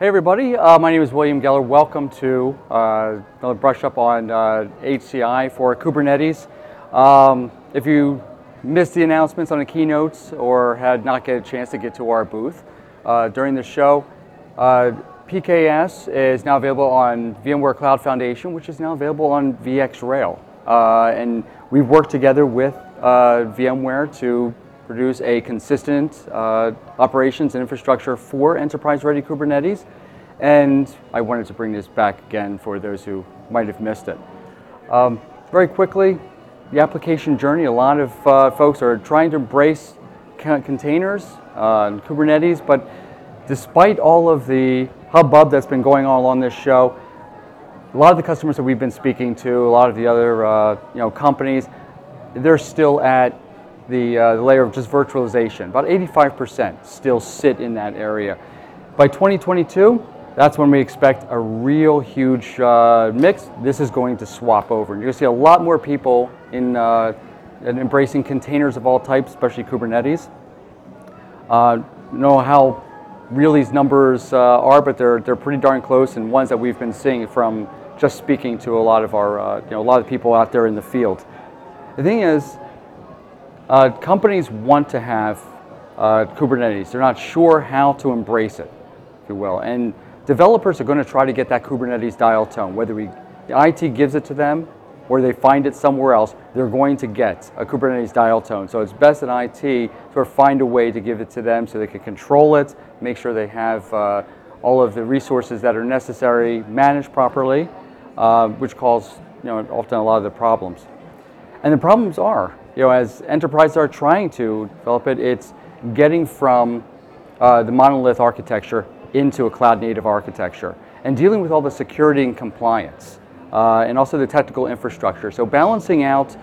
Hey everybody, uh, my name is William Geller. Welcome to uh, another brush up on uh, HCI for Kubernetes. Um, if you missed the announcements on the keynotes or had not get a chance to get to our booth uh, during the show, uh, PKS is now available on VMware Cloud Foundation, which is now available on VxRail. Uh, and we've worked together with VMware to produce a consistent uh, operations and infrastructure for enterprise-ready Kubernetes. And I wanted to bring this back again for those who might have missed it. Um, very quickly, the application journey, a lot of uh, folks are trying to embrace containers uh, and Kubernetes, but despite all of the hubbub that's been going on along this show, a lot of the customers that we've been speaking to, a lot of the other uh, you know, companies, they're still at the, uh, layer of just virtualization. About 85% still sit in that area. By 2022, that's when we expect a real huge uh, mix. This is going to swap over. You're going to see a lot more people in, uh, in embracing containers of all types, especially Kubernetes. Uh, know how real these numbers uh, are, but they're, they're pretty darn close and ones that we've been seeing from just speaking to a lot of our, uh, you know, a lot of people out there in the field. The thing is, uh, companies want to have uh, Kubernetes. They're not sure how to embrace it, if you will. And developers are going to try to get that Kubernetes dial tone. Whether we, the IT gives it to them or they find it somewhere else, they're going to get a Kubernetes dial tone. So it's best in IT to find a way to give it to them so they can control it, make sure they have uh, all of the resources that are necessary managed properly, uh, which causes you know, often a lot of the problems. And the problems are you know, as enterprises are trying to develop it, it's getting from uh, the monolith architecture into a cloud native architecture and dealing with all the security and compliance uh, and also the technical infrastructure. So balancing out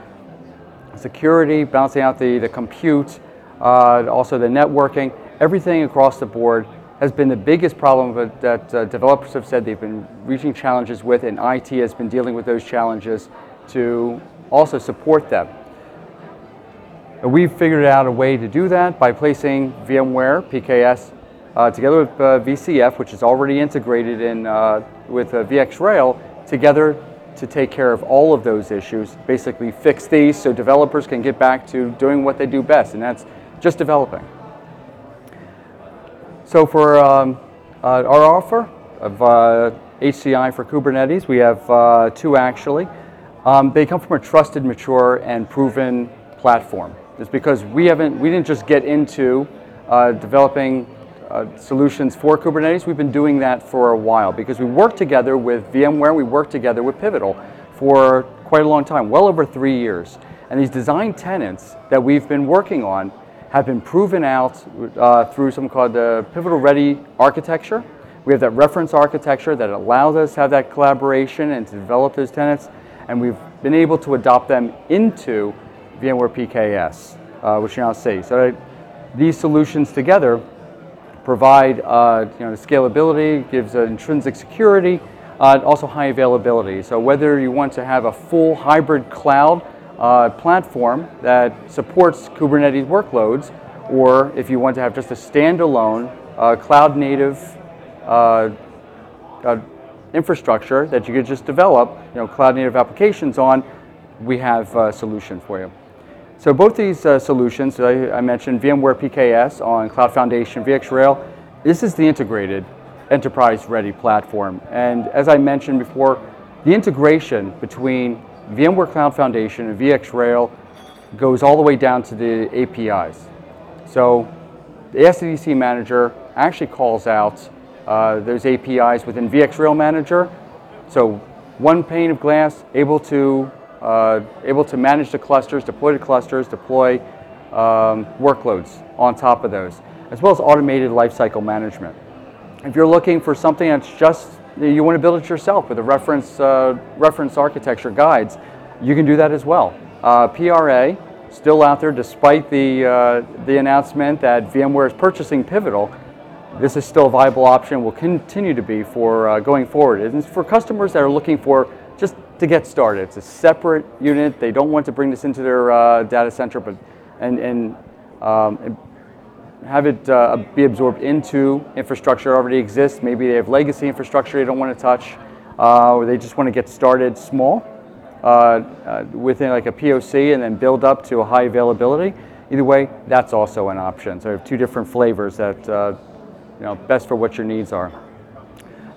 security, balancing out the, the compute, uh, also the networking, everything across the board has been the biggest problem that uh, developers have said they've been reaching challenges with and IT has been dealing with those challenges to also support them. We've figured out a way to do that by placing VMware PKS uh, together with uh, VCF, which is already integrated in uh, with uh, VxRail, together to take care of all of those issues, basically fix these so developers can get back to doing what they do best, and that's just developing. So for um, uh, our offer of HCI uh, for Kubernetes, we have two actually. Um, they come from a trusted, mature, and proven platform is because we haven't, we didn't just get into uh, developing uh, solutions for Kubernetes. We've been doing that for a while because we worked together with VMware, we worked together with Pivotal for quite a long time, well over three years. And these design tenants that we've been working on have been proven out uh, through something called the Pivotal Ready architecture. We have that reference architecture that allows us to have that collaboration and to develop those tenants, and we've been able to adopt them into VMware PKS, uh, which you now see. So these solutions together provide uh, you know, scalability, gives intrinsic security, uh, also high availability. So whether you want to have a full hybrid cloud uh, platform that supports Kubernetes workloads, or if you want to have just a standalone uh, cloud native uh, infrastructure that you could just develop, you know, cloud native applications on, we have a solution for you. So both these uh, solutions, I, I, mentioned VMware PKS on Cloud Foundation, VxRail, this is the integrated enterprise-ready platform. And as I mentioned before, the integration between VMware Cloud Foundation and VxRail goes all the way down to the APIs. So the SDDC Manager actually calls out uh, those APIs within VxRail Manager. So one pane of glass, able to uh, able to manage the clusters, deploy the clusters, deploy um, workloads on top of those, as well as automated lifecycle management. If you're looking for something that's just, you want to build it yourself with a reference, uh, reference architecture guides, you can do that as well. Uh, PRA, still out there despite the, uh, the announcement that VMware is purchasing Pivotal, this is still a viable option, will continue to be for uh, going forward. And for customers that are looking for to get started. It's a separate unit. They don't want to bring this into their uh, data center, but and, and, um, have it uh, be absorbed into infrastructure already exists. Maybe they have legacy infrastructure they don't want to touch, uh, or they just want to get started small uh, uh, within like a POC and then build up to a high availability. Either way, that's also an option. So I have two different flavors that uh, you know best for what your needs are.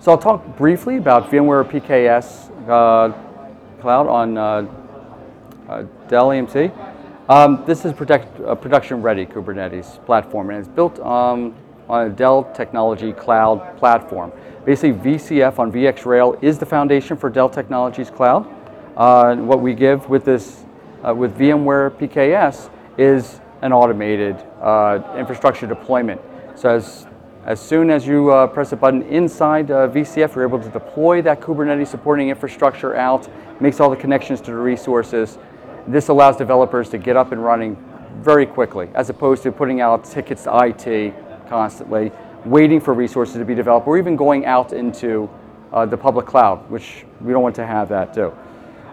So I'll talk briefly about VMware PKS Cloud on uh, uh, Dell EMC. Um, this is protect, a production-ready Kubernetes platform, and it's built um, on a Dell Technology Cloud platform. Basically, VCF on VxRail is the foundation for Dell Technologies Cloud. Uh, what we give with this, uh, with VMware PKS, is an automated uh, infrastructure deployment. So as as soon as you uh, press a button inside uh, VCF, you're able to deploy that Kubernetes supporting infrastructure out, makes all the connections to the resources. This allows developers to get up and running very quickly, as opposed to putting out tickets to IT constantly, waiting for resources to be developed, or even going out into uh, the public cloud, which we don't want to have that do.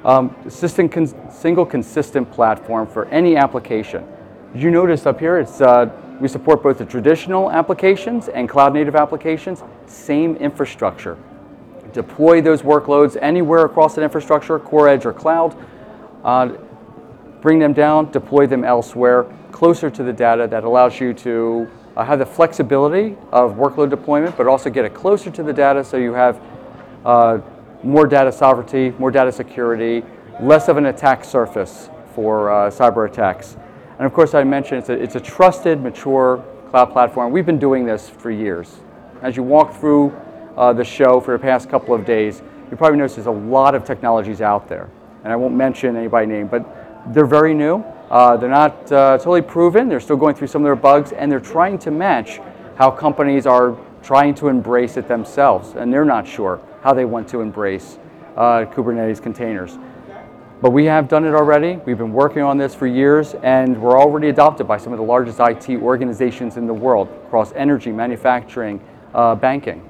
Um, single consistent platform for any application. You notice up here, it's uh, we support both the traditional applications and cloud native applications, same infrastructure. Deploy those workloads anywhere across an infrastructure, core edge or cloud. Uh, bring them down, deploy them elsewhere, closer to the data that allows you to uh, have the flexibility of workload deployment, but also get it closer to the data so you have uh, more data sovereignty, more data security, less of an attack surface for uh, cyber attacks. And of course, I mentioned it's a, it's a trusted, mature cloud platform. We've been doing this for years. As you walk through uh, the show for the past couple of days, you probably notice there's a lot of technologies out there. And I won't mention anybody name, but they're very new. Uh, they're not uh, totally proven. They're still going through some of their bugs, and they're trying to match how companies are trying to embrace it themselves. And they're not sure how they want to embrace uh, Kubernetes containers. But we have done it already. We've been working on this for years, and we're already adopted by some of the largest IT organizations in the world across energy, manufacturing, uh, banking,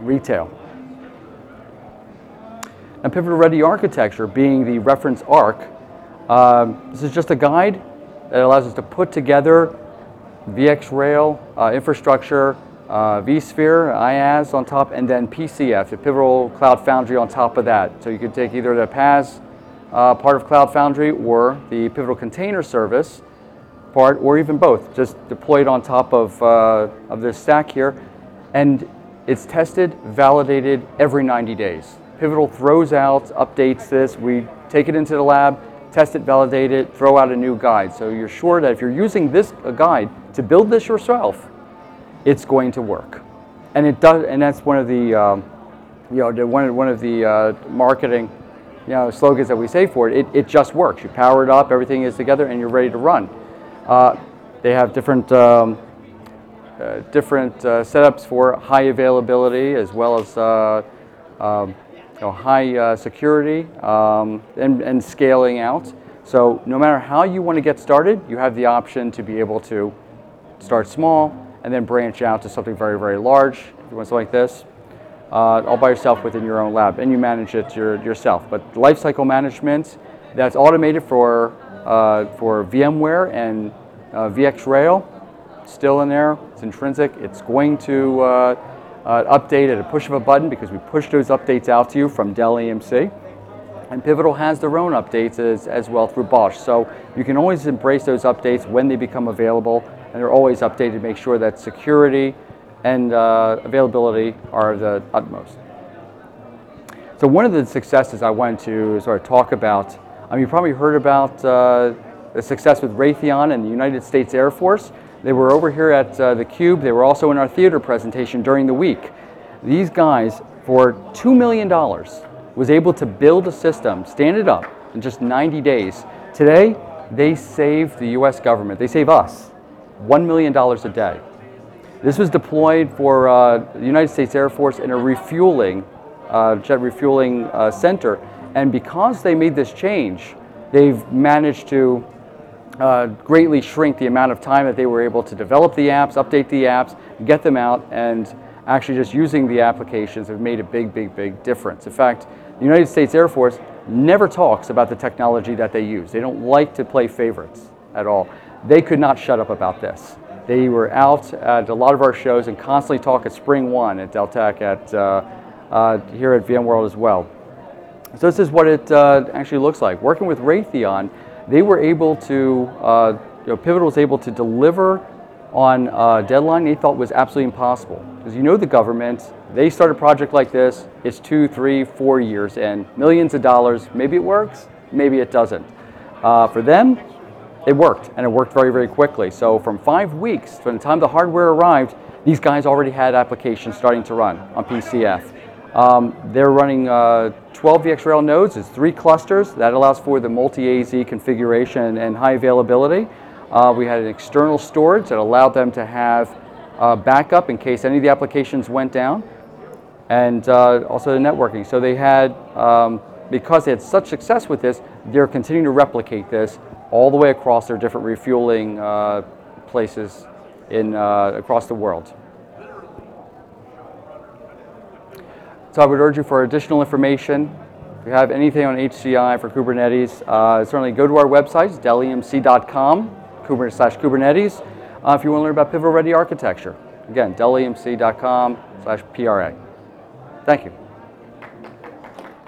retail. And Pivotal Ready Architecture being the reference arc, um, this is just a guide that allows us to put together VxRail uh, infrastructure, uh, vSphere, IaaS on top, and then PCF, the Pivotal Cloud Foundry on top of that. So you could take either the PaaS uh, part of Cloud Foundry or the Pivotal Container Service part, or even both, just deployed on top of, uh, of this stack here. And it's tested, validated every 90 days. Pivotal throws out, updates this, we take it into the lab, test it, validate it, throw out a new guide. So you're sure that if you're using this guide to build this yourself, it's going to work. And it does, and that's one of the, um, you know, one, one of the uh, marketing you know, slogans that we say for it, it, it just works. You power it up, everything is together, and you're ready to run. Uh, they have different um, uh, different uh, setups for high availability as well as uh, um, you know, high uh, security um, and, and scaling out. So no matter how you want to get started, you have the option to be able to start small and then branch out to something very, very large. If you want something like this, uh, all by yourself within your own lab, and you manage it your, yourself. But lifecycle management, that's automated for, uh, for VMware and uh, VxRail, still in there, it's intrinsic. It's going to uh, uh, update at a push of a button because we push those updates out to you from Dell EMC. And Pivotal has their own updates as, as well through BOSH. So you can always embrace those updates when they become available, and they're always updated to make sure that security, and uh, availability are the utmost. So one of the successes I wanted to sort of talk about, I mean, you probably heard about uh, the success with Raytheon and the United States Air Force. They were over here at uh, the Cube. They were also in our theater presentation during the week. These guys, for $2 million, was able to build a system, stand it up in just 90 days. Today, they save the US government, they save us $1 million a day. This was deployed for uh, the United States Air Force in a refueling, uh, jet refueling uh, center. And because they made this change, they've managed to uh, greatly shrink the amount of time that they were able to develop the apps, update the apps, get them out, and actually just using the applications have made a big, big, big difference. In fact, the United States Air Force never talks about the technology that they use. They don't like to play favorites at all. They could not shut up about this. They were out at a lot of our shows and constantly talk at SpringOne at Dell Tech at uh, uh, here at VMworld as well. So this is what it uh, actually looks like. Working with Raytheon, they were able to, uh, you know, Pivotal was able to deliver on a deadline they thought was absolutely impossible. Because you know the government, they start a project like this, it's two, three, four years and millions of dollars. Maybe it works, maybe it doesn't. Uh, for them, it worked, and it worked very, very quickly. So from five weeks, from the time the hardware arrived, these guys already had applications starting to run on PCF. Um, they're running uh, 12 VxRail nodes. It's three clusters. That allows for the multi-AZ configuration and high availability. Uh, we had an external storage that allowed them to have uh, backup in case any of the applications went down, and uh, also the networking. So they had, um, because they had such success with this, they're continuing to replicate this all the way across their different refueling uh, places in, uh, across the world. So I would urge you for additional information, if you have anything on HCI for Kubernetes, uh, certainly go to our website, dellemc.com, Kubernetes slash Kubernetes, uh, if you want to learn about Pivotal Ready architecture. Again, dellemc.com slash PRA. Thank you.